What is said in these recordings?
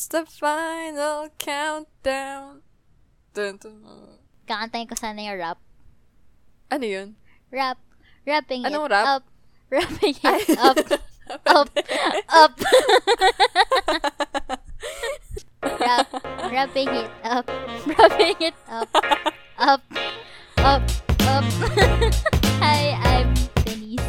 It's the final countdown. Dun, dun, dun. Kakantayin ko sana yung rap. Ano yun? Rap. Rapping Anong it rap? up. Rapping it up. up. Up. Rap. Rapping it up. Rapping it up. Up. Up. Up. Hi, I'm Denise.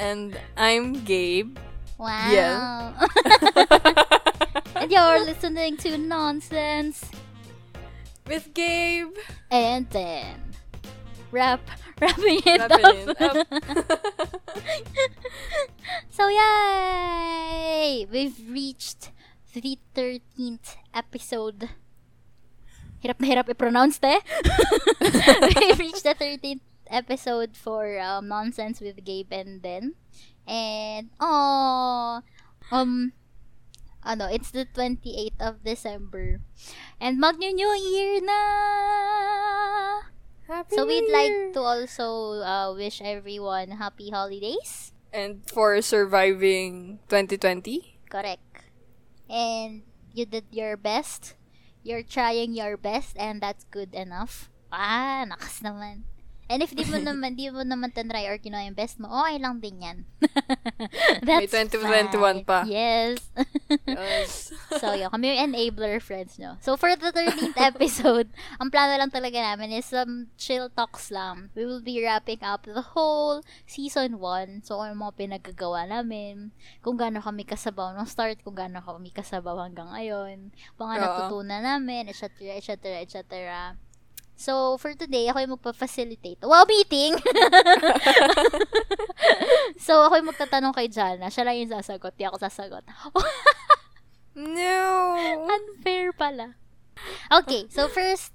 And I'm Gabe. Wow. Yeah. and you're listening to Nonsense. With Gabe. And then, rap, rapping it Rapping up. it up. so, yay! We've reached the 13th episode. Hirap na hirap i-pronounce, te. We've reached the 13th episode for um, Nonsense with Gabe and Den. And, oh, um, ano, it's the 28th of December. And mag-new year na! Happy So we'd like to also uh, wish everyone happy holidays. And for surviving 2020. Correct. And you did your best. You're trying your best and that's good enough. Ah, nakas naman. And if di mo naman, di mo naman tanry or ginawa yung best mo, okay lang din yan. May That's 2021 fine. pa. Yes. Yes. so, yun. Kami yung enabler friends nyo. So, for the 13th episode, ang plano lang talaga namin is some chill talks lang. We will be wrapping up the whole season 1. So, ano mga pinagagawa namin, kung gaano kami kasabaw nung start, kung gaano kami kasabaw hanggang ngayon, mga natutunan namin, etc., etc., etc. So, for today, ako yung magpa-facilitate. Wow, meeting! so, ako yung magtatanong kay Jana. Siya lang yung sasagot. Di ako sasagot. no. Unfair pala. Okay, so first,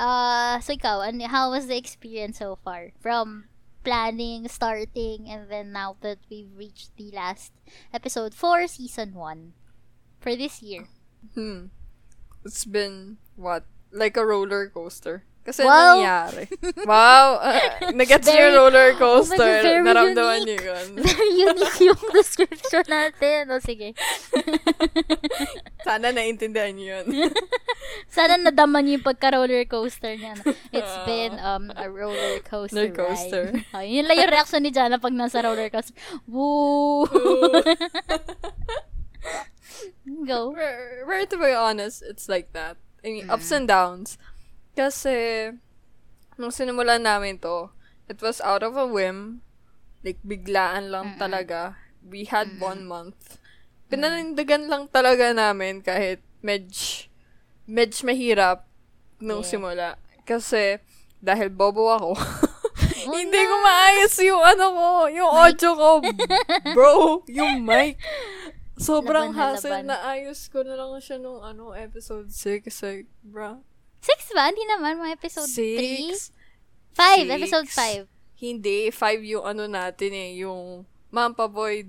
uh, so ikaw, ano, how was the experience so far? From planning, starting, and then now that we've reached the last episode for season 1 for this year. Hmm. It's been, what? Like a roller coaster. Kasi Wow. nangyari. Wow! Uh, nagets yung roller Oh coaster. God, very Naramdaman niyo yun. Very unique yung description natin. O, sige. Sana naintindihan niyo yun. Sana nadama niyo yung pagka-roller coaster niya. It's Oo. been um, a roller coaster Roller coaster. ride. Oh, yun lang yung reaction ni Jana pag nasa roller coaster. Woo! Go. We're, we're to be honest, it's like that. I mean, ups Mm. and downs. Kasi, nung sinimulan namin to, it was out of a whim. Like, biglaan lang talaga. We had one month. Pinanindigan lang talaga namin kahit medj, medj mahirap nung Yeah. simula. Kasi, dahil bobo ako, Oh, hindi ko maayos yung ano ko, yung audio ko. Bro, yung mic. Sobrang Laban na hassle laban. na ayos ko na lang siya nung ano, episode 6. Like, bro. Six ba? Hindi naman. Mga episode 3? Six. Five. Six. Episode 5. Hindi, 5 yung ano natin eh, yung Mampa Void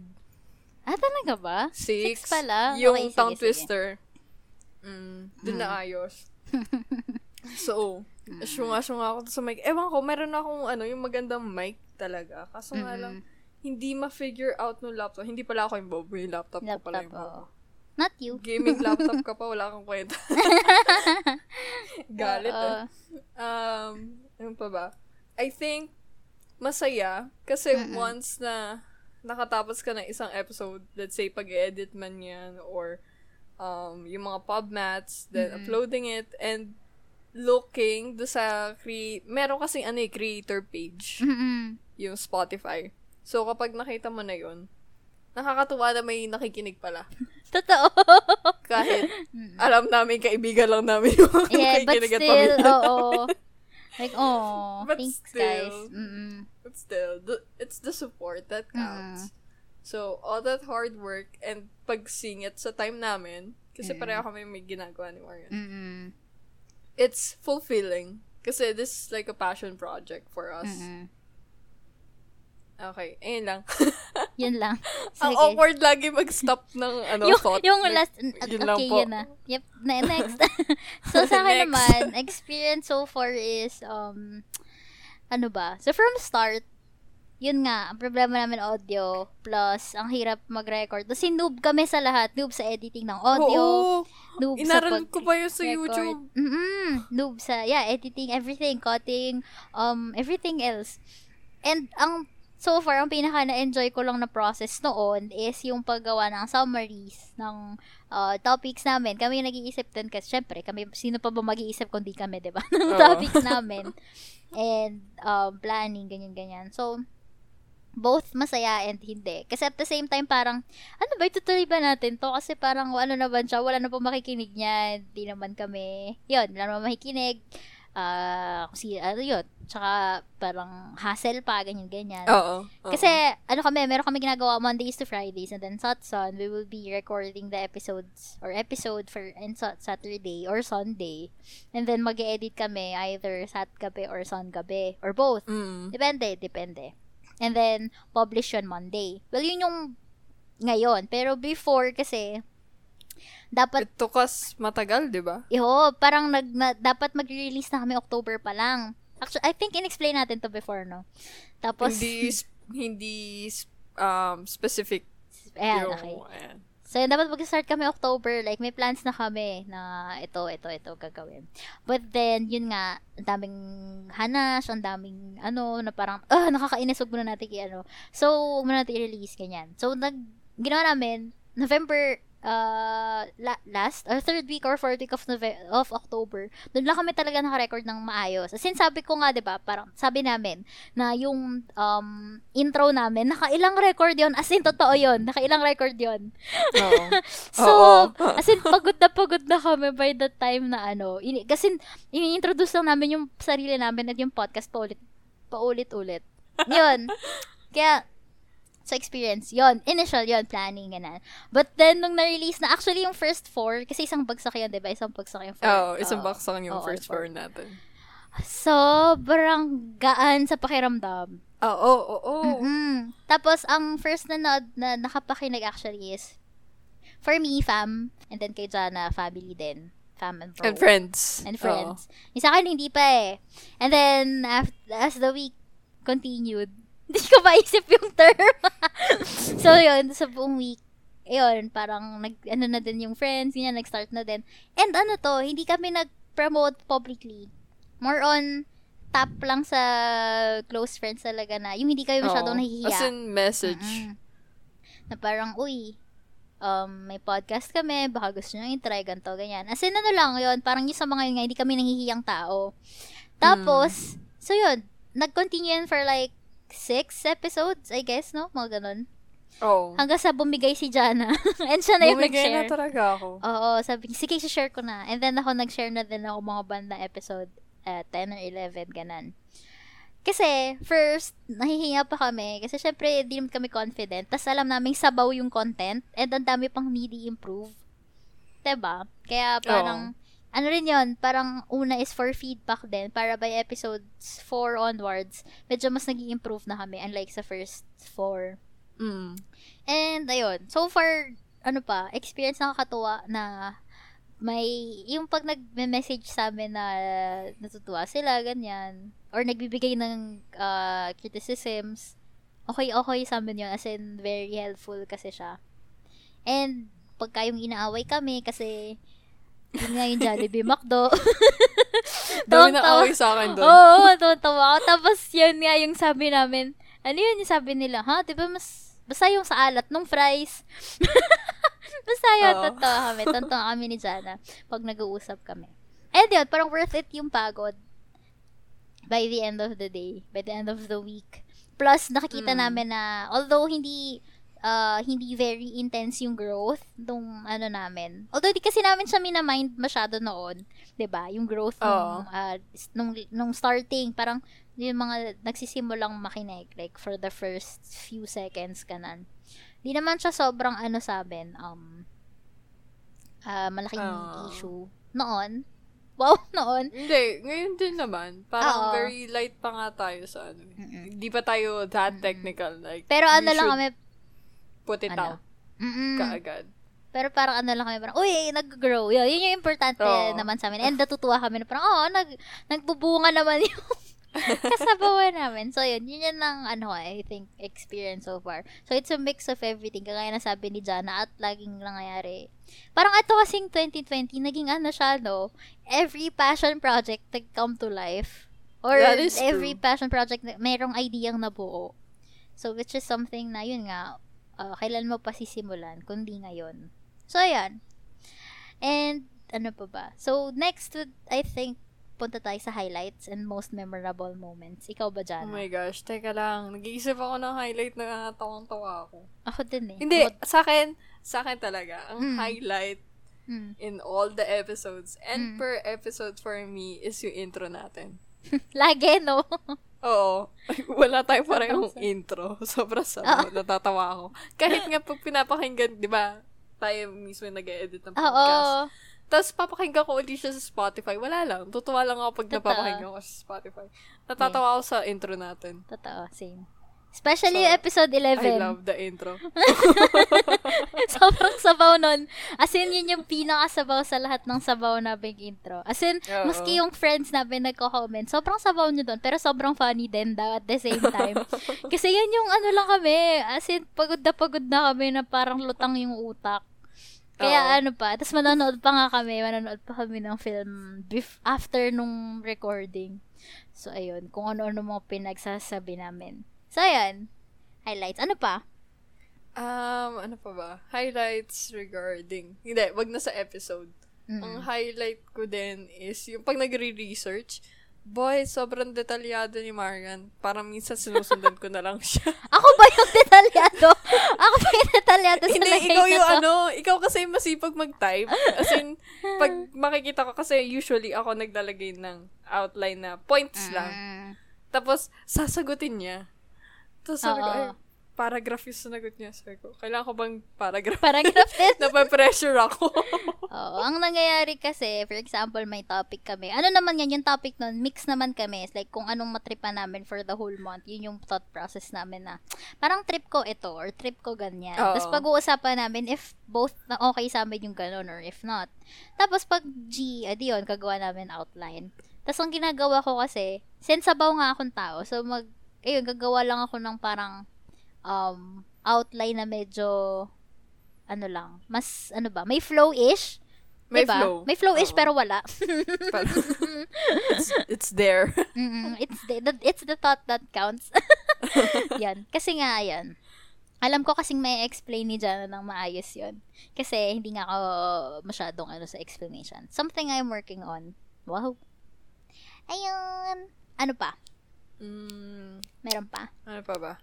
Ah, talaga ba? 6. Six pala. Yung Okay, sige, tongue sige. twister. Mm, dun na ayos. so, syunga-syunga ako sa mic. Ewan ko, meron akong ano, yung magandang mic talaga. Kaso nga lang, hindi ma-figure out nung laptop. Hindi pala ako yung bobo, yung laptop, ko pala Laptop, yung bobo. oo. Not you. Gaming laptop ka pa, wala kang kwenta. Galit eh. Um, ano pa ba? I think, masaya. Kasi once na nakatapos ka ng isang episode, let's say, pag-edit man yan, or um, yung mga pubmats, then uploading it, and looking do sa cre- meron kasing ano eh, creator page, Mm-mm. yung Spotify. So, kapag nakita mo na yun, nakakatuwa na may nakikinig pala. Totoo. Kahit alam namin, kaibigan lang namin yung yeah, but nakikinig at still, pamilya. oo. Like, oh, But thanks, still. guys. Mm-mm. But still, the, it's the support that counts. So, all that hard work and pagsingit sa time namin, kasi pareho kami may ginagawa ni Warren. Mm-mm. It's fulfilling. Kasi this is like a passion project for us. Mm-mm. Okay, ayun lang. Yun lang. Ang Sige. awkward lagi mag-stop ng ano, yung, thought. yung last, yun lang okay, po. yun na. Yep, na, next. so, sa Next. akin naman, experience so far is, um, ano ba? So, from start, yun nga, ang problema namin audio, plus, ang hirap mag-record. Kasi noob kami sa lahat. Noob sa editing ng audio. Oo. Noob Inaral sa ko pa yun sa record. YouTube. Mm-mm. Noob sa, yeah, editing, everything, cutting, um, everything else. And, ang, so far, ang pinaka na-enjoy ko lang na process noon is yung paggawa ng summaries ng uh, topics namin. Kami yung nag-iisip din kasi syempre, kami, sino pa ba mag-iisip kundi kami, di ba? ng topics namin. And, um, planning, ganyan-ganyan. So, both masaya and hindi. Kasi at the same time, parang, ano ba, itutuloy ba natin to? Kasi parang, ano naman siya, wala na po makikinig niya. Hindi naman kami, yun, wala naman makikinig. Ah, si, ano yun, tsaka parang hassle pa, ganyan-ganyan. Oo. oo. Kasi, ano kami, meron kami ginagawa Mondays to Fridays and then Satsun, we will be recording the episodes or episode for and Sat- Saturday or Sunday. And then mag edit kami either Sat gabi or Sun gabi or both. Mm. Depende, depende. And then, publish on Monday. Well, yun yung ngayon. Pero before kasi, dapat, It took us matagal, di ba? iho, parang nag, na, dapat mag-release na kami October pa lang. Actually, I think in-explain natin to before, no? Tapos, hindi, hindi um, specific ayan, yung, okay. ayan. So, yun, dapat mag-start kami October. Like, may plans na kami na ito, ito, ito gagawin. But then, yun nga, ang daming hanas, ang daming, ano, na parang, ah, nakakainis, huwag muna natin i-ano. So, huwag muna natin i-release, ganyan. So, nag, ginawa namin, November, uh, la- last, or third week or fourth week of, Nove- of October, doon lang kami talaga naka-record ng maayos. As in, sabi ko nga, di ba, parang, sabi namin, na yung um, intro namin, nakailang record yon As in, totoo yon Nakailang record yon Oo. So, Oo. as in, pagod na pagod na kami by the time na ano. Ini, kasi, ini-introduce lang namin yung sarili namin at yung podcast paulit, paulit-ulit. Yun. Kaya, sa experience, yon Initial yon planning, ganun. But then, nung na-release na, actually, yung first four, kasi isang bagsak yun, di ba? Isang bagsak yung four. Oo, isang box lang yung Oo, first four. four natin. Sobrang gaan sa pakiramdam. Oo, oo, oo. Mm-mm. Tapos, ang first na, na, na nakapakinig actually is, for me, fam, and then kay Jana, family din. Fam and bro. And friends. And friends. Yung sa akin, hindi pa eh. And then, af- as the week continued, hindi ko maisip yung term. so, yun, sa buong week, yun, parang, nag, ano na din yung friends, yun, nag-start na din. And ano to, hindi kami nag-promote publicly. More on, tap lang sa close friends talaga na, yung hindi kayo Oo. masyadong As nahihiya. in, message. Mm-mm. Na parang, uy, um, may podcast kami, baka gusto nyo i-try, ganito, ganyan. As in, ano lang yun, parang yung sa mga yun nga, hindi kami nahihiyang tao. Tapos, so yun, nag-continue for like, six episodes, I guess, no? Mga ganun. Oo. Hanggang sa bumigay si Jana. And siya na yung Bumigay na nag-share. talaga ako. Oo, sabi niya, sige, share ko na. And then ako nag-share na din ako mga bandang episode uh, 10 or 11, ganun. Kasi, first, nahihinga pa kami. Kasi, syempre, di naman kami confident. Tapos, alam namin sabaw yung content. And ang dami pang needy improve. 'Di ba? Kaya, parang, ano rin yon parang una is for feedback din. Para by episodes 4 onwards, medyo mas nag improve na kami. Unlike sa first 4. Mm. And, ayun. So far, ano pa, experience nakakatuwa na may, yung pag nag-message sa amin na natutuwa sila, ganyan. Or nagbibigay ng uh, criticisms. Okay, okay sa amin yun. As in, very helpful kasi siya. And, pagka yung inaaway kami, kasi, yun nga yung Jollibee McDo. Dami na away sa akin doon. Oo, oh, tawa ako. Tapos, yun nga yung sabi namin. Ano yun yung sabi nila? Ha? Di ba mas, basta yung sa alat nung fries. basta yun, Oo. totoo kami. Totoo kami ni Jana pag nag-uusap kami. And yun, parang worth it yung pagod by the end of the day, by the end of the week. Plus, nakikita Mm. namin na, although hindi, uh, hindi very intense yung growth nung ano namin. Although di kasi namin siya minamind masyado noon, 'di ba? Yung growth nung, Oo. uh, nung, nung starting, parang yung mga nagsisimulang makinig, like for the first few seconds kanan. Di naman siya sobrang ano sa amin, um, ah, malaking Oo. issue. Noon. Wow, noon. Hindi, ngayon din naman. Parang Oo. very light pa nga tayo sa ano. eh. Mm-mm. Hindi pa tayo that technical. Like, Pero ano we lang should kami, put it ano? out mm kaagad. Pero parang ano lang kami, parang, uy, nag-grow. Yun, yun yung importante Oo. naman sa amin. And natutuwa kami na parang, oh, nag, nagbubunga naman yung kasabawan namin. So, yun. Yun yun ang, ano, I think, experience so far. So, it's a mix of everything. Kagaya na sabi ni Jana at laging nangyayari. Parang ito kasing 2020, naging ano siya, no? Every passion project nag-come to life. Or every true. passion project, na- merong ideyang nabuo. So, which is something na, yun nga, uh, kailan mo pa sisimulan, kundi ngayon. So, ayan. And, ano pa ba? So, next, would, I think, punta tayo sa highlights and most memorable moments. Ikaw ba, Oh Jana? my gosh, teka lang. Nag-iisip ako ng highlight na tawang-tawa ako. Ako din eh. Hindi, Ako- sa akin, sa akin talaga, ang Mm. highlight Mm. in all the episodes and Mm. per episode for me is yung intro natin. Lagi, no? Oo. Wala tayong parehong intro. Sobrang sama. Natatawa ako. Kahit nga pag pinapakinggan, di ba, tayo mismo nag-edit ng Oo. podcast. Tapos papakinggan ko ulit siya sa Spotify. Wala lang. Tutuwa lang ako pag Totoo. napapakinggan ko sa Spotify. Natatawa ako sa intro natin. Totoo, same. Especially So, episode I 11. love the intro. Sobrang sabaw nun. As in, yun yung pinakasabaw sa lahat ng sabaw na big intro. As in, Oo. maski yung friends namin nagko-comment, sobrang sabaw nyo doon, pero sobrang funny din daw at the same time. Kasi yun yung ano lang kami. As in, pagod na pagod na kami na parang lutang yung utak. Kaya Oo. ano pa, tapos manonood pa nga kami, manonood pa kami ng film bef- after nung recording. So, ayun, kung ano-ano mga pinagsasabi namin. So, ayan, highlights. Ano pa? Um, ano pa ba? Highlights regarding... Hindi, wag na sa episode. Mm. Ang highlight ko din is yung pag nagre-research, boy, sobrang detalyado ni Marian. Parang minsan sinusundan ko na lang siya. Ako ba yung detalyado? Ako ba yung detalyado sa Hindi, ikaw yung ano, ikaw kasi masipag mag-type. As in, pag makikita ko kasi usually ako naglalagay ng outline na points lang. Mm. Tapos, sasagutin niya. Tapos sabi ko, ay, paragraph yung sinagot niya. Sabi ko, kailangan ko bang paragraph? Paragraph din. Napapressure ako. Oo, ang nangyayari kasi, for example, may topic kami. Ano naman yan, yung topic nun, mix naman kami. It's like, kung anong matripan namin for the whole month, yun yung thought process namin na, parang trip ko ito, or trip ko ganyan. Oo. Tapos pag-uusapan namin if both na okay sa amin yung ganun, or if not. Tapos pag G, adi yun, kagawa namin outline. Tapos ang ginagawa ko kasi, since sabaw nga akong tao, so mag, ayun, gagawa lang ako ng parang, um, outline na medyo, ano lang, mas, ano ba, may flow-ish. May Diba? flow. May flow-ish Oo. pero wala. Parang, it's, it's there. Mm-mm, it's the, the- it's the thought that counts. yan. Kasi nga, yan. Alam ko kasing may explain ni Jana ng maayos yon Kasi hindi nga ako masyadong ano sa explanation. Something I'm working on. Wow. Ayun. Ano pa? Mm, Meron pa? ano pa ba?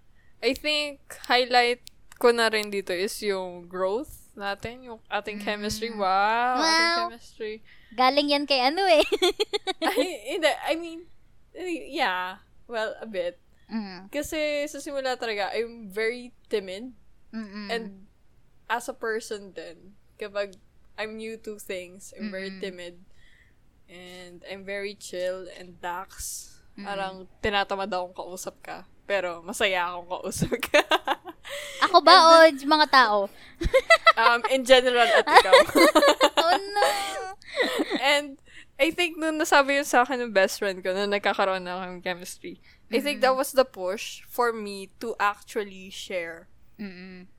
I think, highlight ko na rin dito is yung growth natin, yung ating chemistry. Wow, ating Mm. Wow. chemistry. Galing yan kay ano eh. Ay, hindi, I mean, yeah, well, a bit. mm. Kasi sa simula talaga, I'm very timid. Mm-mm. And as a person din, kapag I'm new to things, I'm very Mm-mm. timid. And I'm very chill and lax. Mm. Parang tinatamad akong kausap ka. Pero masaya akong kausap ka. Ako ba o mga tao? um, in general at ikaw. oh no. and I think nung nasabi yun sa akin ng best friend ko, nung nagkakaroon na ng chemistry, I think that was the push for me to actually share Mm-mm.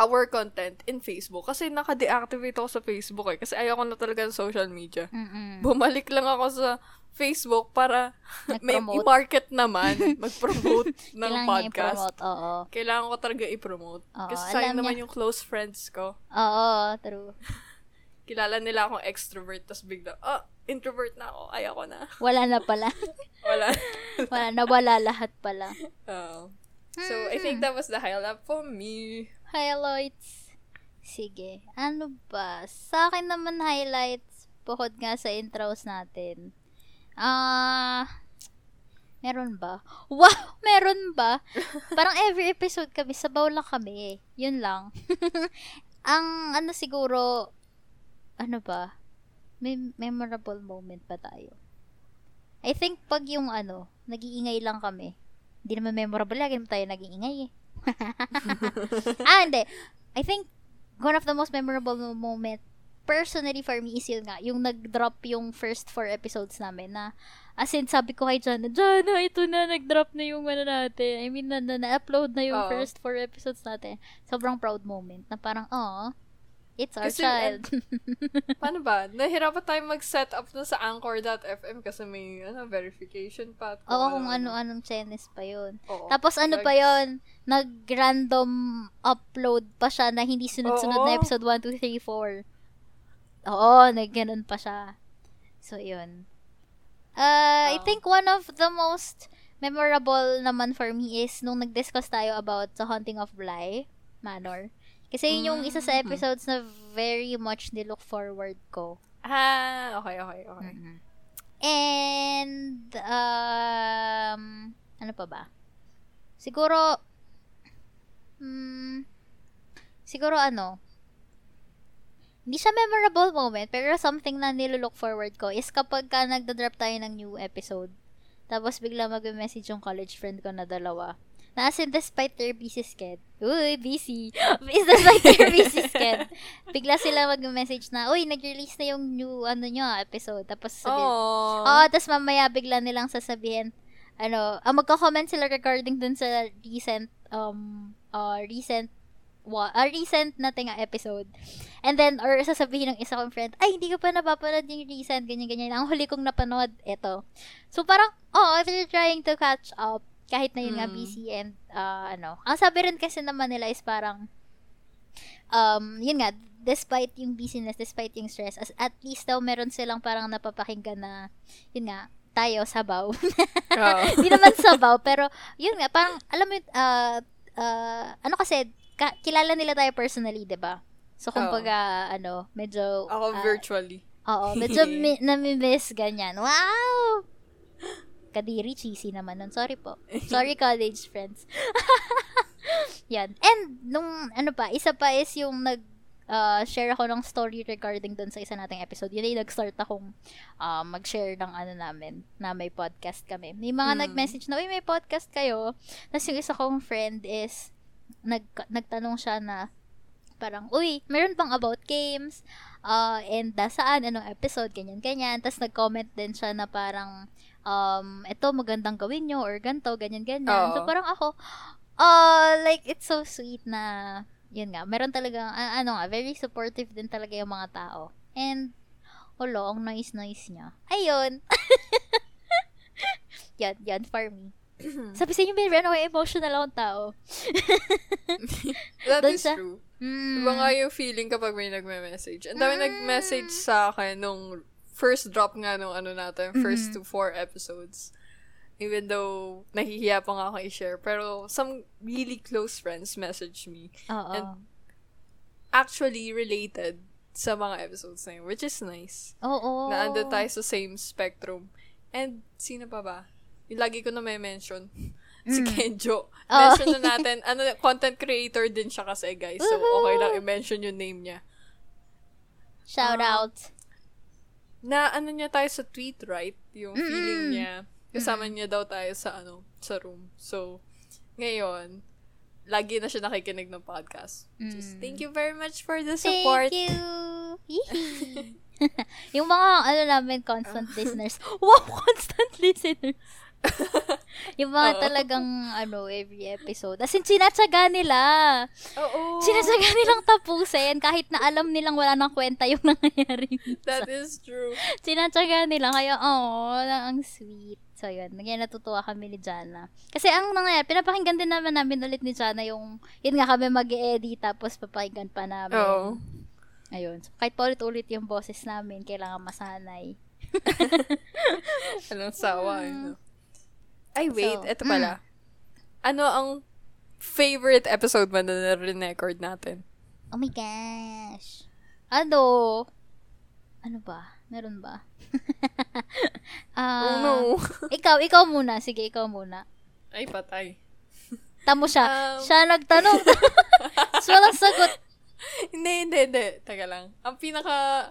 Our content in Facebook. Kasi naka-deactivate ako sa Facebook eh. Kasi ayoko na talaga ng social media. Mm-mm. Bumalik lang ako sa Facebook para may i-market naman, mag-promote ng Kailangan podcast. i-promote. Oo. Kailangan ko talaga i-promote. Oo, Kasi sayang naman niya. yung close friends ko. Oo, true. Kilala nila akong extrovert, tapos bigla, oh, introvert na ako, ayoko na. Wala na pala. Wala. Wala na, wala lahat pala. Oo. So, I think that was the highlight for me. Highlights. Sige. Ano ba? Sa akin naman highlights, bukod nga sa intros natin. Ah... meron ba? Wow! Meron ba? Parang every episode kami, sabaw lang kami. Yun lang. Ang ano siguro, ano ba? May memorable moment pa tayo. I think pag yung ano, nag-iingay lang kami. Hindi naman memorable, lagi naman tayo nag-iingay eh. ah, hindi. I think one of the most memorable mo- moment personally for me is yun nga, yung nag-drop yung first four episodes namin na As in, sabi ko kay Jana, Jana, ito na, nag-drop na yung ano natin. I mean, na, na, na-upload na yung Oo. first four episodes natin. Sobrang proud moment na parang, oh, it's our Kasi, child. Paano ba? Nahirapan tayo mag-set up na sa Anchor.fm kasi may ano, verification pa. at Oo, kung ano-anong chenes pa yun. Oo. Tapos ano Like, pa yon nag-random upload pa siya na hindi sunod-sunod na Oo. episode 1, 2, 3, 4. Oo, nag-ganun pa siya. So, yun. Uh, I Oo. think one of the most memorable naman for me is nung nag-discuss tayo about The Haunting of Bly Manor. Kasi yun yung isa sa Mm. episodes na very much nilook forward ko. Ah, okay, okay, okay. And, um, ano pa ba? Siguro, hmm, siguro ano, hindi siya memorable moment, pero something na nilook forward ko is kapag ka nagda-drop tayo ng new episode, tapos bigla mag-message yung college friend ko na dalawa. As in, despite their busy schedule, uy, busy, is despite their busy schedule, bigla sila mag-message na, uy, nag-release na yung new, ano nyo, episode. Tapos sabi, Oh. Oo, tapos mamaya bigla nilang sasabihin, ano, ah, magko-comment sila regarding dun sa recent, um, uh, recent, wa, ah, recent nating ah, episode. And then, or sasabihin ng isa kong friend, ay, hindi ko pa napapanood yung recent, ganyan-ganyan. Ang huli kong napanood, eto. So, parang, oh, they're trying to catch up, kahit na yun nga Mm. busy and, uh, ano. Ang sabi rin kasi naman nila is parang, um, yun nga, despite yung busyness, despite yung stress, as, at least daw meron silang parang napapakinggan na, yun nga, tayo, sabaw. Hindi naman sabaw, pero, yun nga, parang, alam mo, uh, uh, ano kasi, ka- kilala nila tayo personally, 'di ba So, kumbaga, ano, medyo, Ako ah, virtually. oo, medyo mi- nami-miss, ganyan. Wow! Kadiri, cheesy naman nun. Sorry po. Sorry, college friends. Yan. And, nung, ano pa, isa pa is yung nag, uh, share ako ng story regarding dun sa isa nating episode. Yun yung nag-start akong uh, mag-share ng ano namin, na may podcast kami. May mga Mm. nag-message na, uy, may podcast kayo. Tapos yung isa kong friend is, nag, nagtanong siya na, parang, uy, meron bang about games? Uh, and da, saan? Anong episode? Ganyan, ganyan. Tapos nag-comment din siya na parang, um, ito magandang gawin nyo or ganto, ganyan, ganyan. Oo. So parang ako, uh, like, it's so sweet na, yun nga, meron talaga, ah, ano nga, very supportive din talaga yung mga tao. And, Olo, ang nice-nice niya. Ayun. yan, yan for me. Sabi sa inyo, may ano, emotional akong tao. That Dun is sa- true. Mm. Iba nga yung feeling kapag may nagme-message. Ang dami Mm. nag-message sa akin nung first drop nga nung ano natin, first Mhm. to four episodes. Even though nahihiya pa nga ako i-share. Pero some really close friends message me. Oo. And actually related sa mga episodes na yun, which is nice. Oo. Na ando tayo sa same spectrum. And sino pa ba? Yung lagi ko na may mention. Si Mm. Kenjo. Oh. Mention na natin. Ano, content creator din siya kasi, guys. So, okay lang i-mention yung name niya. Shout Ah. out. Na ano niya tayo sa tweet, right? Yung Mm-mm. feeling niya. Kasama niya daw tayo sa ano, sa room. So, ngayon, lagi na siya nakikinig ng podcast. Just, Mm. thank you very much for the support. Thank you. Yung mga, ano namin, constant listeners. Wow, constant listeners. Yung mga Oo. talagang, ano, every episode. As in, sinatsaga nila. Oo. Sinatsaga nilang tapusin kahit na alam nilang wala nang kwenta yung nangyayari. That is true. Sinatsaga nila. Kaya, oh, ang sweet. So, yun. Nagyan natutuwa kami ni Jana. Kasi ang nangyayari, pinapakinggan din naman namin ulit ni Jana yung, yun nga kami mag edit tapos papakinggan pa namin. Oo. Ayun. So, kahit paulit-ulit yung boses namin, kailangan masanay. Anong sawa, eh, no? Ay, wait. So, eto pala. Ano ang favorite episode mo na na-record natin? Oh my gosh. Ano? Ano ba? Meron ba? Ah, oh, no. Ikaw, ikaw muna. Sige, ikaw muna. Ay, patay. Tamo siya. Um, siya nagtanong. so, walang sagot. hindi, hindi, hindi. Teka lang. Ang pinaka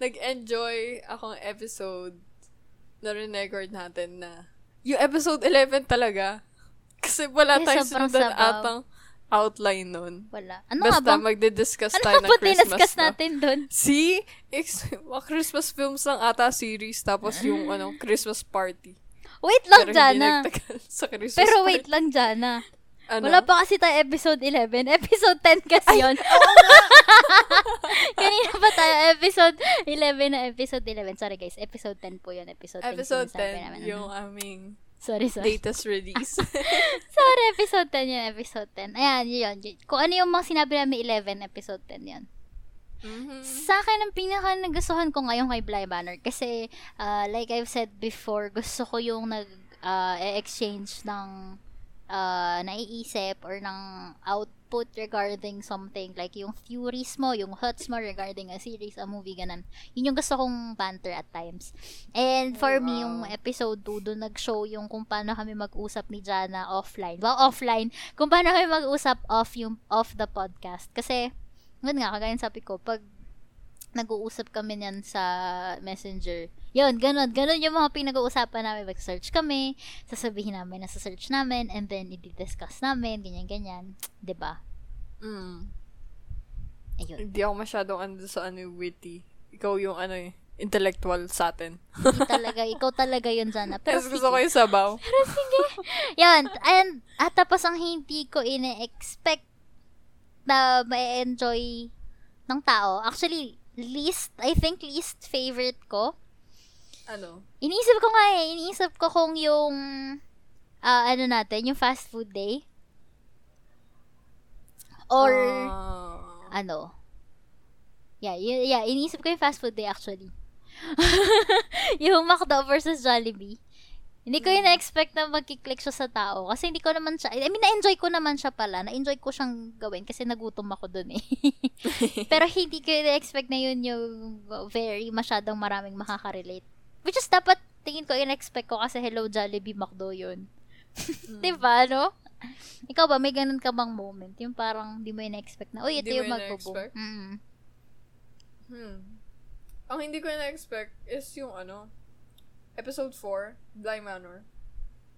nag-enjoy akong episode na record natin na yung episode 11 talaga. Kasi wala Eh, tayong sabaw. atang outline nun. Wala. Ano nga Basta bang, magdi-discuss ano tayo nga ng ba Christmas dinascuss stuff. natin doon? See? Ex- Christmas films lang ata series, tapos yung ano, Christmas party. Wait lang, Pero hindi Jana. nagtagal sa Christmas Pero party. wait lang, Jana. Ano? Wala pa kasi tayo episode 11. Episode 10 kasi yun. Kanina pa tayo. Episode 11 na episode 11. Sorry guys. Episode 10 po yun. Episode 10. Episode sinasabi 10, namin. yung Mhm. aming Sorry, sorry. latest release. Sorry, episode 10 yun. Episode 10. Ayan, yun. Kung ano yung mga sinabi namin 11, episode 10 yun. Mhm. Sa akin, ang pinaka nagustuhan ko ngayon kay Bly Banner kasi, uh, like I've said before, gusto ko yung nag, uh, exchange ng uh, naiisip or ng output regarding something like yung theories mo, yung thoughts mo regarding a series, a movie, ganun. Yun yung gusto kong banter at times. And for Oh, me, wow. yung episode 2, doon nag-show yung kung paano kami mag-usap ni Jana offline. Well, offline. Kung paano kami mag-usap off yung off the podcast. Kasi, yun nga, kagaya sabi ko, pag nag-uusap kami niyan sa messenger, yun, ganun, ganun yung mga pinag-uusapan namin. Mag-search kami, sasabihin namin na sa search namin, and then i-discuss namin, ganyan-ganyan. 'Di ba Mm. Ayun. Hindi ako masyadong ano sa ano witty. Ikaw yung ano eh, intellectual sa atin. Talaga, ikaw talaga yun, Jana. Pero Tapos gusto sige. ko yung sabaw. Yan, and, at tapos ang hindi ko ine-expect na ma-enjoy ng tao. Actually, least, I think least favorite ko. Ano? Iniisip ko nga eh, iniisip ko kung yung, ah, ano natin, yung fast food day. Or, Ah. ano. Yeah, y- yeah, iniisip ko yung fast food day actually. yung McDo versus Jollibee. Hindi ko Mm. yun na-expect na magkiklik siya sa tao. Kasi hindi ko naman siya, I mean, na-enjoy ko naman siya pala. Na-enjoy ko siyang gawin kasi nagutom ako dun eh. Pero hindi ko na-expect na yun yung very masyadong maraming makaka-relate. Which is dapat, tingin ko, in-expect ko kasi Hello Jollibee McDo yun. Mm. diba, no? Ikaw ba, may ganun ka bang moment? Yung parang di mo in-expect na, uy, ito Di yung in-expect? Mm. Hmm. Ang hindi ko na-expect is yung ano, episode 4, Bly Manor.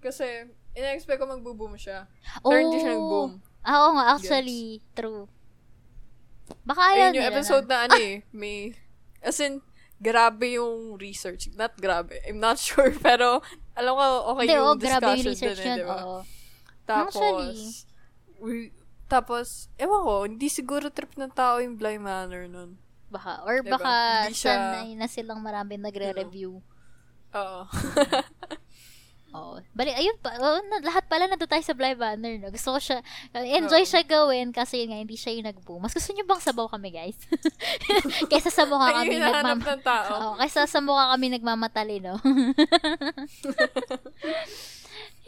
Kasi, ina-expect ko magbo-boom siya. Pero hindi siya nag-boom. Ah, Oo nga, actually, true. Baka ayaw Ayun yung episode na. na ano eh, may, as in, grabe yung research. Not grabe. I'm not sure, pero alam ko okay Hindi, yung oo, grabe yung discussion research dun eh, yun. di ba? Oo. Tapos, Actually. we, tapos, ewan ko, hindi siguro trip ng tao yung Bly Manor nun. Baka. Or Diba? baka Hindi siya- sanay na silang marami nagre-review. Oo. Oo. Bali, ayun pa. Oh, na, lahat pala nandun tayo sa Bly Banner. No? Gusto ko siya, enjoy Oo. siya gawin kasi yun nga, hindi siya yung nag-boom. Mas gusto niyo bang sabaw kami, guys? kaysa sa mukha kami nagmam... Oo, kaysa sa mukha kami nagmamatali, no?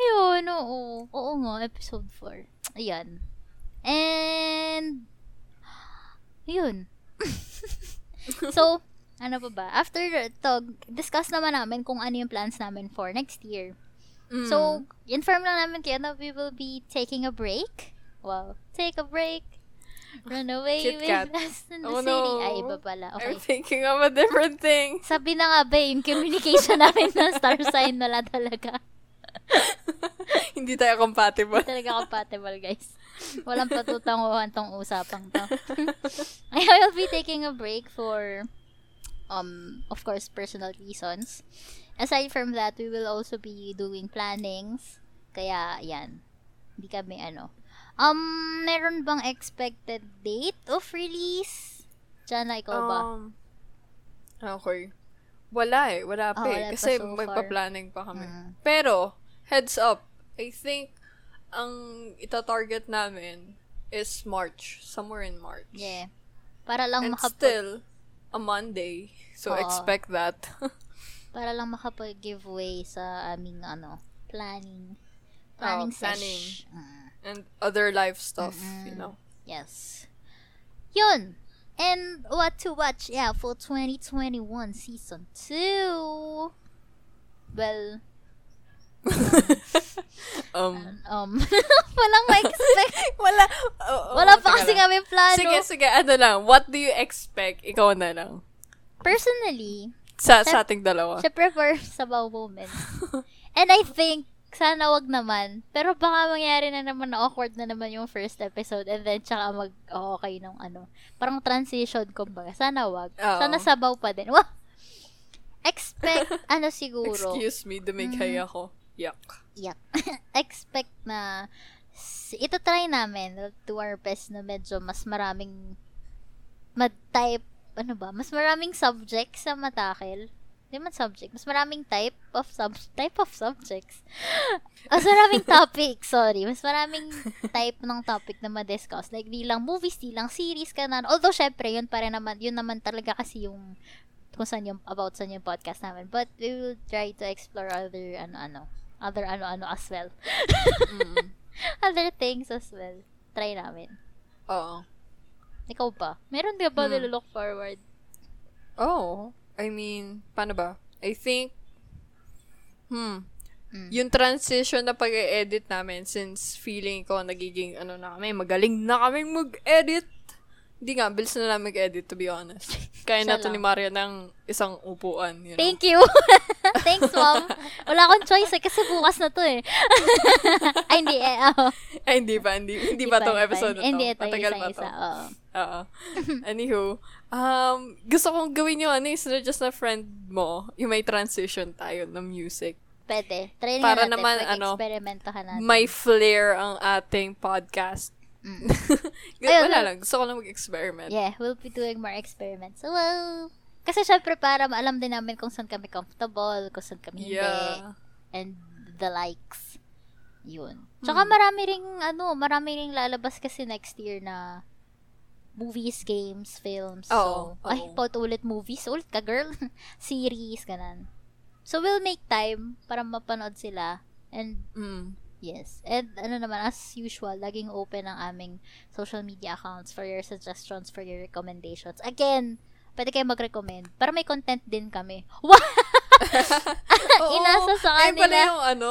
Yun, oo. Oo nga, episode 4. Ayan. And, yun. so, ano pa ba? After to, discuss naman namin kung ano yung plans namin for next year. Mm. So, inform lang namin kayo na we will be taking a break. Wow. Take a break. Run away Kit with Kat. us in the Oh, city. no. Ay, iba pala. Okay. I'm thinking of a different thing. Sabi na nga ba, yung communication namin ng star sign, wala talaga. hindi tayo compatible. Hindi talaga compatible, guys. Walang patutanguhan tong usapang to. I will be taking a break for, um, of course, personal reasons. Aside from that, we will also be doing plannings. Kaya, yan. Hindi kami, ano. Um, meron bang expected date of release? Diyan ikaw ba? Um, okay. Wala eh. Wala pa eh. wala pa Kasi so far. magpa-planning pa kami. Mm. Pero, heads up, I think, ang ita-target namin is March. Somewhere in March. Yeah. Para lang And makapag... still, a Monday. So, Oo. expect that. para lang makapag-giveaway sa aming ano, planning. Planning, Oh, planning. sesh. Mm, And other life stuff, you Mm-mm. know. yes. Yun. And what to watch, yeah, for 2021 season 2. Well, um, um, walang ma-expect. wala. oo, Wala oo, pa kasi kami plano. Sige, sige, ano lang. What do you expect? Ikaw na lang. Personally, Sa, sa ating dalawa. syempre for sabaw moments. And I think sana wag naman. Pero baka mangyari na naman na awkward na naman yung first episode and then tsaka mag oh, okay nung ano. Parang transition kumbaga. Sana wag. Oo. Sana sabaw pa din. Wah! Expect, ano siguro. Excuse me, dumikay ako. Yuck. Yuck. Expect na ito try namin do our best na medyo mas maraming mag-type, ano ba, mas maraming subjects sa matakil. Hindi man subject, mas maraming type of sub type of subjects. mas maraming topic, sorry. Mas maraming type ng topic na ma-discuss. Like, di lang movies, di lang series, kanan. Although, syempre, yun pa rin naman, yun naman talaga kasi yung kung saan yung, about saan yung podcast namin. But, we will try to explore other, ano-ano, other ano-ano as well. Mm. other things as well. Try namin. Oo. Ikaw ba? Meron ka ba Hmm. nilolook forward? Oh, I mean, paano ba? I think, hmm, Mm. yung transition na pag-edit namin since feeling ko nagiging, ano na kami, magaling na kaming mag-edit. Hindi nga, bilis na lang mag-edit, to be honest. Kaya na to ni. Maria ng isang upuan. You know? Thank you! Thanks, mom. Wala akong choice eh, kasi bukas na to eh. Ay, hindi eh. Oh. Ay, hindi pa, hindi, hindi pa tong episode na to. Hindi, ito yung Matagal pa isa-isa. to. Oo. Oo. Anywho, um, gusto kong gawin yung ano, of just na friend mo, yung may transition tayo ng music. Pwede. Try nga Para natin. naman, ano, natin. May flair ang ating podcast. Mm. Wala Ayun, lang. Gusto ko lang mag-experiment. Yeah, we'll be doing more experiments. So, well, kasi syempre para maalam din namin kung saan kami comfortable, kung saan kami hindi, Yeah. and the likes. Yun. Tsaka Hmm. marami ring, ano, marami ring lalabas kasi next year na movies, games, films. Oo, so, ay, oo. paut ulit movies. Ulit ka, girl. Series, ganan. So, we'll make time para mapanood sila. And, Mm. yes. And, ano naman, as usual, laging open ang aming social media accounts for your suggestions, for your recommendations. Again, pwede kayo mag-recommend. Para may content din kami. Oo. Inasa sa Ayun pala kanila. yung ano,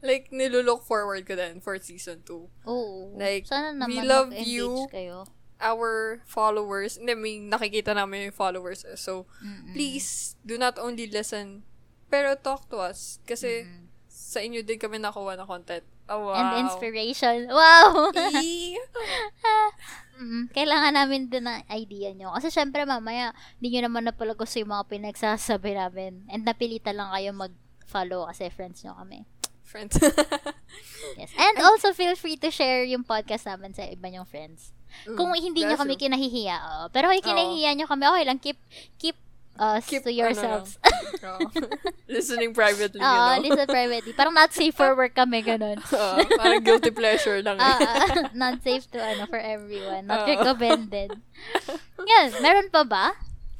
like, nilulook forward ko din for season 2. Oo. Like, Sana naman we love you. kayo. Our followers, hindi, may nakikita namin yung followers. eh. So, Mm-mm. please, do not only listen, pero talk to us. Kasi, Mm. sa inyo din kami nakuha na content. Oh, wow. And inspiration. Wow! Eee. Mm, kailangan namin din ng idea nyo. Kasi syempre mamaya, hindi nyo naman na pala gusto yung mga pinagsasabi namin. And napilitan lang kayo mag-follow kasi friends nyo kami. Friends. Yes. And also, feel free to share yung podcast namin sa iba nyong friends. Kung hindi nyo Mm, that's kami true. kinahihiya, oo. Pero kung kinahihiya nyo kami, okay lang. Keep, keep us Keep, to yourselves. Ano. Oo. Listening privately, you Oo, know? listen privately. Parang not safe for work kami, ganun. Oo, parang guilty pleasure lang. eh. Ah, not safe to ano for everyone. Not Oo. recommended. Yan, meron pa ba?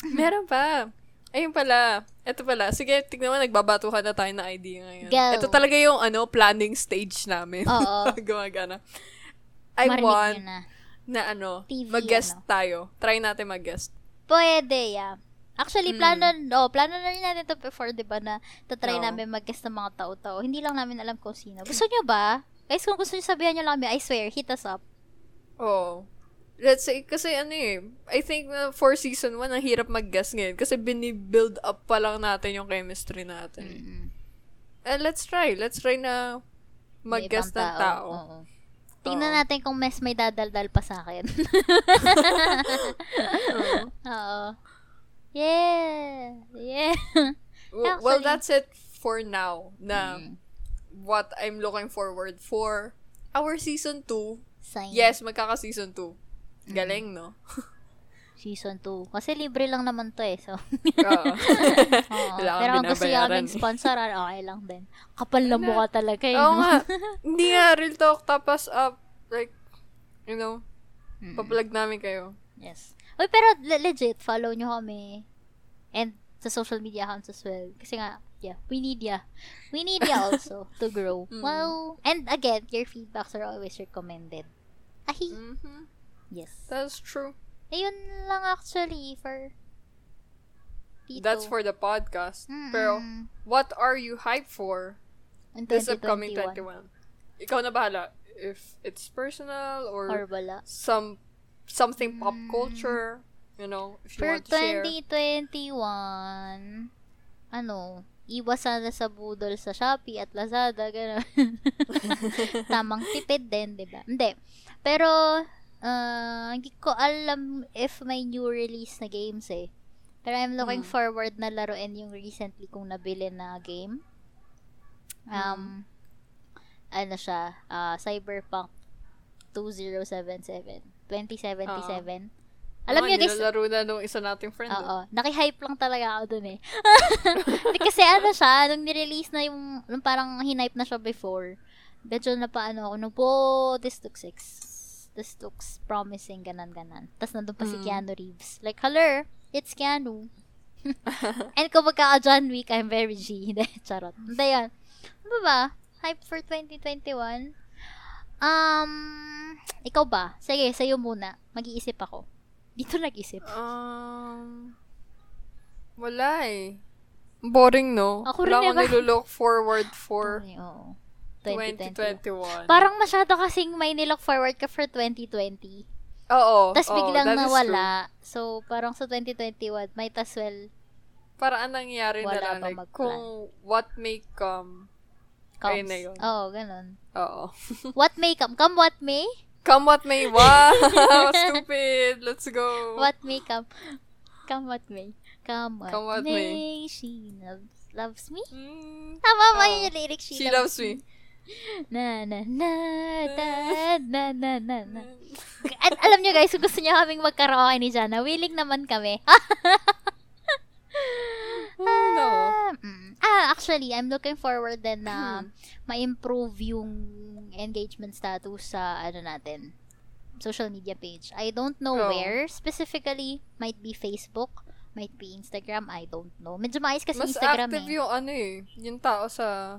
Meron pa. Ayun pala. Ito pala. Sige, tignan mo, nagbabatuhan na tayo ng idea ngayon. Go. Ito talaga yung ano, planning stage namin. Oo. Gumagana. I Marinig want na. Na ano, TV, mag-guest ano. tayo. Try natin mag-guest. Pwede, yeah. Actually, Mm. plano, oh, plano na rin natin ito before, di ba, na tatry Oo. namin mag-guest ng mga tao-tao. Hindi lang namin alam kung sino. Gusto nyo ba? Guys, kung gusto nyo sabihan nyo lang kami, I swear, hit us up. Oh. Let's say, kasi ano eh, I think na for season 1, ang hirap mag-guess ngayon. Kasi bini-build up pa lang natin yung chemistry natin. Mm-mm. Eh, let's try. Let's try na ibang ng tao. Oo. Tingnan Oo. natin kung mes may dadaldal pa sa akin. Oo. Oo. Yeah. Yeah. Well, Actually- that's it for now. Na Mm. what I'm looking forward for our season 2. Sign. Yes, magkaka-season 2. Mm. Galing, no? Season 2. Kasi libre lang naman to eh. So, Oo. Pero kung gusto binabayaran. kaming sponsoran, okay lang din. Kapal na mukha talaga eh. Oo no? nga. Hindi nga, real talk. Tapos, up, like, you know, Mm. paplug namin kayo. Yes. Uy, pero le- legit, follow nyo kami. And sa social media accounts as well. Kasi nga, yeah, we need ya. We need ya also to grow. Mm. Wow. And again, your feedbacks are always recommended. Ahi. Mhm. Yes. That's true. Ayun lang actually for dito. That's for the podcast. Mm-mm. Pero, what are you hyped for In this upcoming 2021. 21? Ikaw na bahala. If it's personal or, Or wala. some something pop Mm. culture, you know, if you For want to share. 2021, ano, iwas sana sa budol sa Shopee at Lazada, gano'n. Tamang tipid din, di ba? Hindi. Pero, uh, hindi ko alam if may new release na games eh. Pero I'm looking Hmm. forward na laruin yung recently kong nabili na game. Um, ano siya, uh, Cyberpunk 2077. 2077. Alam niyo guys, Nilalaro na nung isa nating friend. oh. Oo. Naki-hype lang talaga ako dun eh. Kasi ano siya, nung nirelease na yung, nung parang hinype na siya before, medyo na paano ako, nung po, this looks this looks promising, ganan ganan. Tapos nandun pa si Mm. Keanu Reeves. Like, hello, it's Keanu. And kung magkaka John Wick, I'm very G. Hindi, charot. Hindi yan. Ano ba? Hype for 2021? Um, ikaw ba? Sige, sa'yo muna. Mag-iisip ako. Dito nag-isip. Um, wala eh. Boring, no? Ako wala rin akong eh, ba? nilook forward for Ay, oo. 2021. 2021. Parang masyado kasing may nilook forward ka for 2020. Oo. Tapos oo, biglang true. nawala. So, parang sa 2021, might as well Para anong nangyari na lang, like, mag-plan. kung what may come, comes. Ayun na yun. Oo, ganun. oo. What may come. Come what may. come what may. Wow! Stupid! Let's go! What may come. Come what may. Come what, Come what may. She loves, loves me. Mm, Tama ba Oo. yung lyrics? she loves me. Na, na, na, na, na, na, na, na. At alam nyo guys, kung gusto nyo kaming magkaraoke ni Jana, willing naman kami. no. Ah, mm. ah, actually, I'm looking forward din na Hmm. ma-improve yung engagement status sa ano natin, social media page. I don't know Oh. where specifically. Might be Facebook, might be Instagram, I don't know. Medyo maayos kasi Mas Instagram active eh. yung ano eh, yung tao sa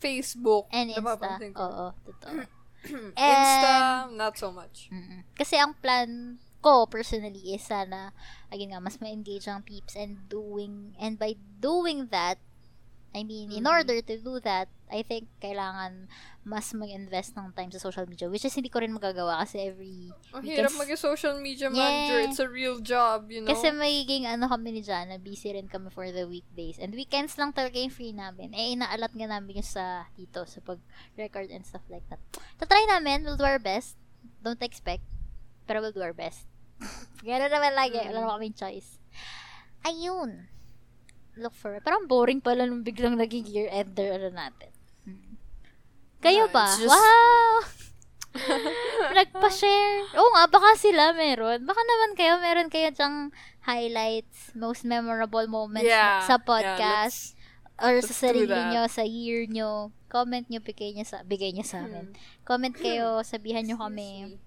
Facebook. And Insta. Ko. Oo, totoo. Insta, not so much. Mm-mm. Kasi ang plan ko personally is sana again nga mas ma-engage ang peeps and doing and by doing that I mean, in Mhm. order to do that, I think kailangan mas mag-invest ng time sa social media, which is hindi ko rin magagawa kasi every Ang hirap maging social media manager. Yeah. It's a real job, you know? Kasi magiging ano kami ni Jana, busy rin kami for the weekdays. And weekends lang talaga yung free namin. Eh, inaalat nga namin yung sa dito, sa pag-record and stuff like that. Tatry namin, we'll do our best. Don't expect. Pero we'll do our best. Ganun naman lagi. Wala naman kaming choice. Ayun. Look for it. Parang boring pala nung biglang naging year ender ano natin. Hmm. Kayo Yeah, ba? just- Wow! Nagpa-share. Oo nga, baka sila meron. Baka naman kayo, meron kayo dyang highlights, most memorable moments Yeah, sa yeah, podcast, or let's sa sarili nyo, sa year nyo. Comment nyo, bigay nyo sa, bigay nyo sa amin. Comment kayo, sabihan nyo kami,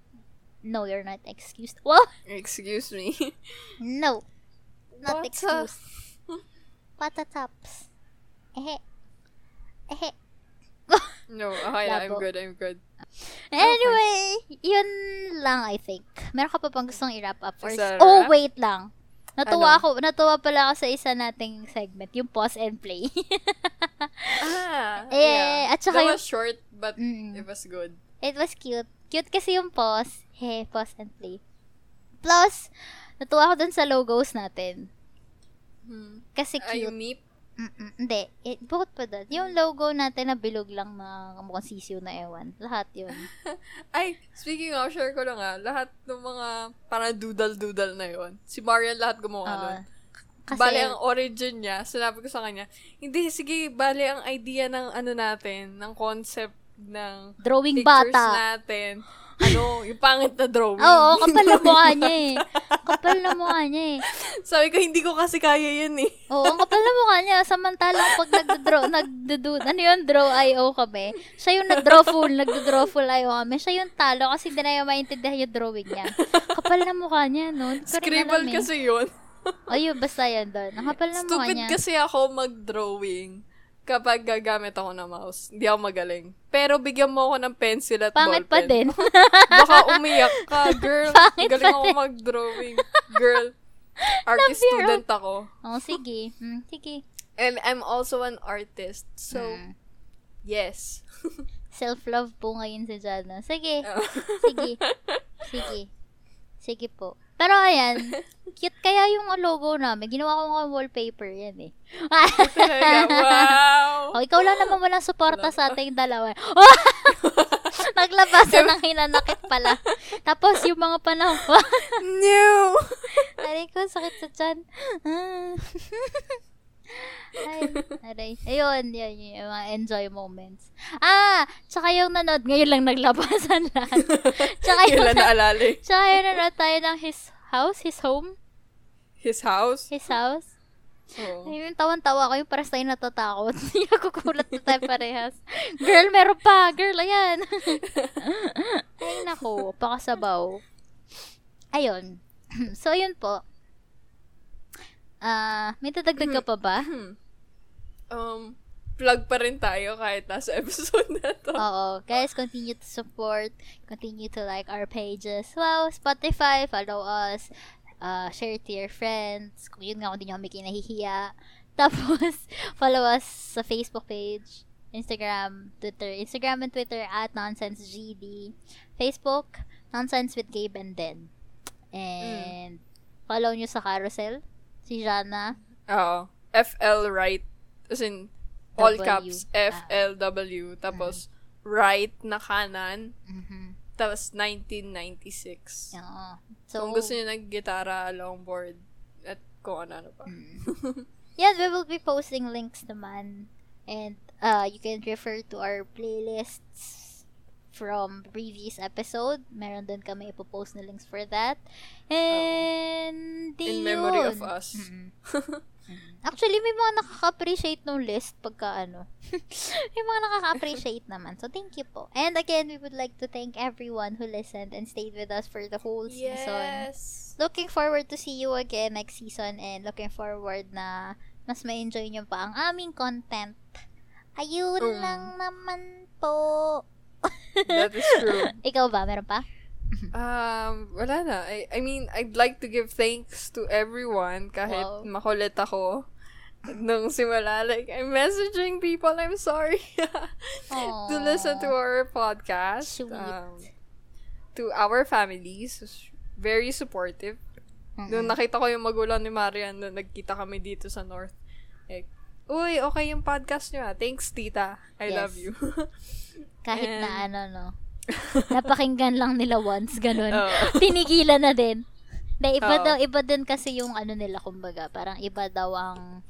no, you're not excused. Well, Excuse me. no. Not What excused. Patataps. Ehe. Ehe. No, okay na, I'm good, I'm good. Anyway, yun lang I think. Meron ka pa bang gustong i-wrap up? Or, a oh, wait lang. Natuwa Ano? ako, natuwa pala ako sa isa nating segment, yung pause and play. Ah, Eh, yeah. at saka That yung- was short, but Mm. it was good. It was cute. Cute kasi yung pause. He, pause and play. Plus, natuwa ako dun sa logos natin. Hmm. Kasi Ay, cute. yung meep? Mm-mm. Hindi. Eh, bukod pa doon. Yung logo natin na bilog lang na mukhang sisiw na ewan. Lahat yun. Ay, speaking of, share ko lang ah, lahat ng mga parang doodle-doodle na yon si Marian lahat gumawa Oo. nun. Kasi, bale, ang origin niya, sinabi ko sa kanya, hindi, sige, bale, ang idea ng ano natin, ng concept ng drawing pictures bata. natin, ano, yung pangit na drawing. Oo, kapal na mukha niya eh. Kapal na mukha niya eh. Sabi ko, hindi ko kasi kaya yun eh. Oo, ang kapal na mukha niya. Samantalang pag nagdo-draw, nagdo ano yun, draw IO kami. Siya yung nag-draw full, nagdo-draw full IO kami. Siya yung talo kasi hindi na yung maintindihan yung drawing niya. Kapal na mukha niya, no? Scribble alam eh. kasi yun. Ayun, basta yan doon. Ang kapal na mukha Stupid niya. kasi ako mag-drawing kapag gagamit ako ng mouse. Hindi ako magaling. Pero bigyan mo ako ng pencil at Pangit pa ballpen. din. Baka umiyak ka, girl. Pangit Galing pa ako mag-drawing. Girl. Artist student ako. oh, sige. Hmm, sige. And I'm also an artist. So, Hmm. yes. Self-love po ngayon si Jana. Sige. Oh. Sige. Sige. Sige po. Pero ayan, cute kaya yung logo namin. Ginawa ko nga wallpaper yan eh. Wow! oh, ikaw lang naman walang suporta sa ating dalawa. Naglabasan ng hinanakit pala. Tapos yung mga panahon no! aray ko, sakit sa tiyan. Ay, aray. Ayun, yun, yun, yung mga enjoy moments. Ah, tsaka yung nanood, ngayon lang naglabasan lahat. Tsaka Yun yung, lang naalala eh. tsaka yung nanood tayo ng his house, his home, His house? his house. Oo. Ayun, tawan-tawa ko yung parang tayo natatakot. Nakukulat na tayo parehas. Girl, meron pa! Girl, ayan! Ay, nako, pakasabaw. Ayun. so, yun po. Ah, may dadagdag ka pa ba? Um, plug pa rin tayo kahit nasa episode na to. Oo. Guys, continue to support. Continue to like our pages. Wow, Spotify, follow us. Uh, share to your friends. Kung yun nga, kung di nyo kami kinahihiya. Tapos, follow us sa Facebook page, Instagram, Twitter. Instagram and Twitter at NonsenseGD. Facebook, Nonsense with Gabe and Den. And, follow nyo sa Carousel. Si Jana. Oo. FL right. As in, all W. caps, Ah. FLW. Tapos, right na kanan. Mhm. Tapos, 1996. Oo. So, Kung gusto niyo ng-gitara, longboard, at kung ano-ano pa. Mm. Yeah, we will be posting links naman. And uh, you can refer to our playlists from previous episode. Meron din kami ipopost na links for that. And, di In memory yun. of us. Mm-mm. Mm. Actually, may mga nakaka-appreciate ng list pagka ano. may mga nakaka-appreciate naman. So, thank you po. And again, we would like to thank everyone who listened and stayed with us for the whole season yes! looking forward to see you again next season and looking forward na mas ma-enjoy nyo pa ang aming content. Ayun Mm. lang naman po. That is true. Ikaw ba? Meron pa? Um, wala na. I, I mean, I'd like to give thanks to everyone kahit Wow. makulit ako. Nung simula, like, I'm messaging people, I'm sorry. to listen to our podcast. Sweet. Um, to our families, very supportive. Nung nakita ko yung magulang ni Marian, nung nagkita kami dito sa North, like, Uy, okay yung podcast nyo ah. Thanks, tita. I Yes. love you. Kahit And- na ano, no. Napakinggan lang nila once, ganun. Oo. Tinigilan na din. Hindi, iba Oo. daw, iba din kasi yung ano nila, kumbaga. Parang iba daw ang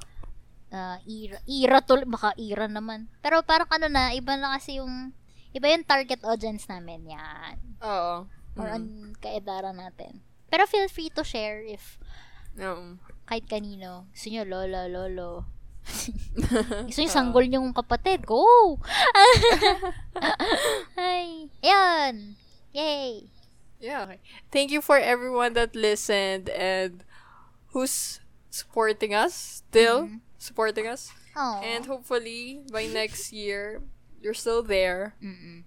ah, ira. Ira to, baka ira naman. Pero parang ano na, iba na kasi yung, iba yung target audience namin. Yan. Oo. or Mm. kaedara natin. Pero feel free to share if Um, kahit kanino. Gusto nyo, lola, lolo. Gusto nyo, sanggol yung kapatid. Go! Ay, yan. Yay! Yeah. Okay. Thank you for everyone that listened and who's supporting us, still supporting us. Oh. And hopefully, by next year, you're still there, Mm-mm.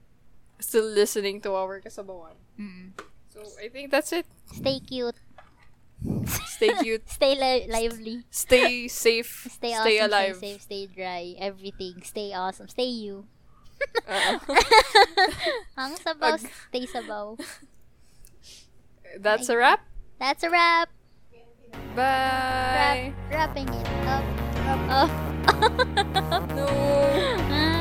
still listening to our kasabawan. Mm-mm. So, I think that's it. Stay cute. Stay cute, Stay li- lively. stay safe, Stay, stay, awesome, alive. stay safe, stay dry. Everything. Stay awesome. Stay you. Ang sabaw, Pag- stay sabaw. that's a wrap. That's a wrap. Bye. Wrap, wrapping it up. up. Oh. No. Ah.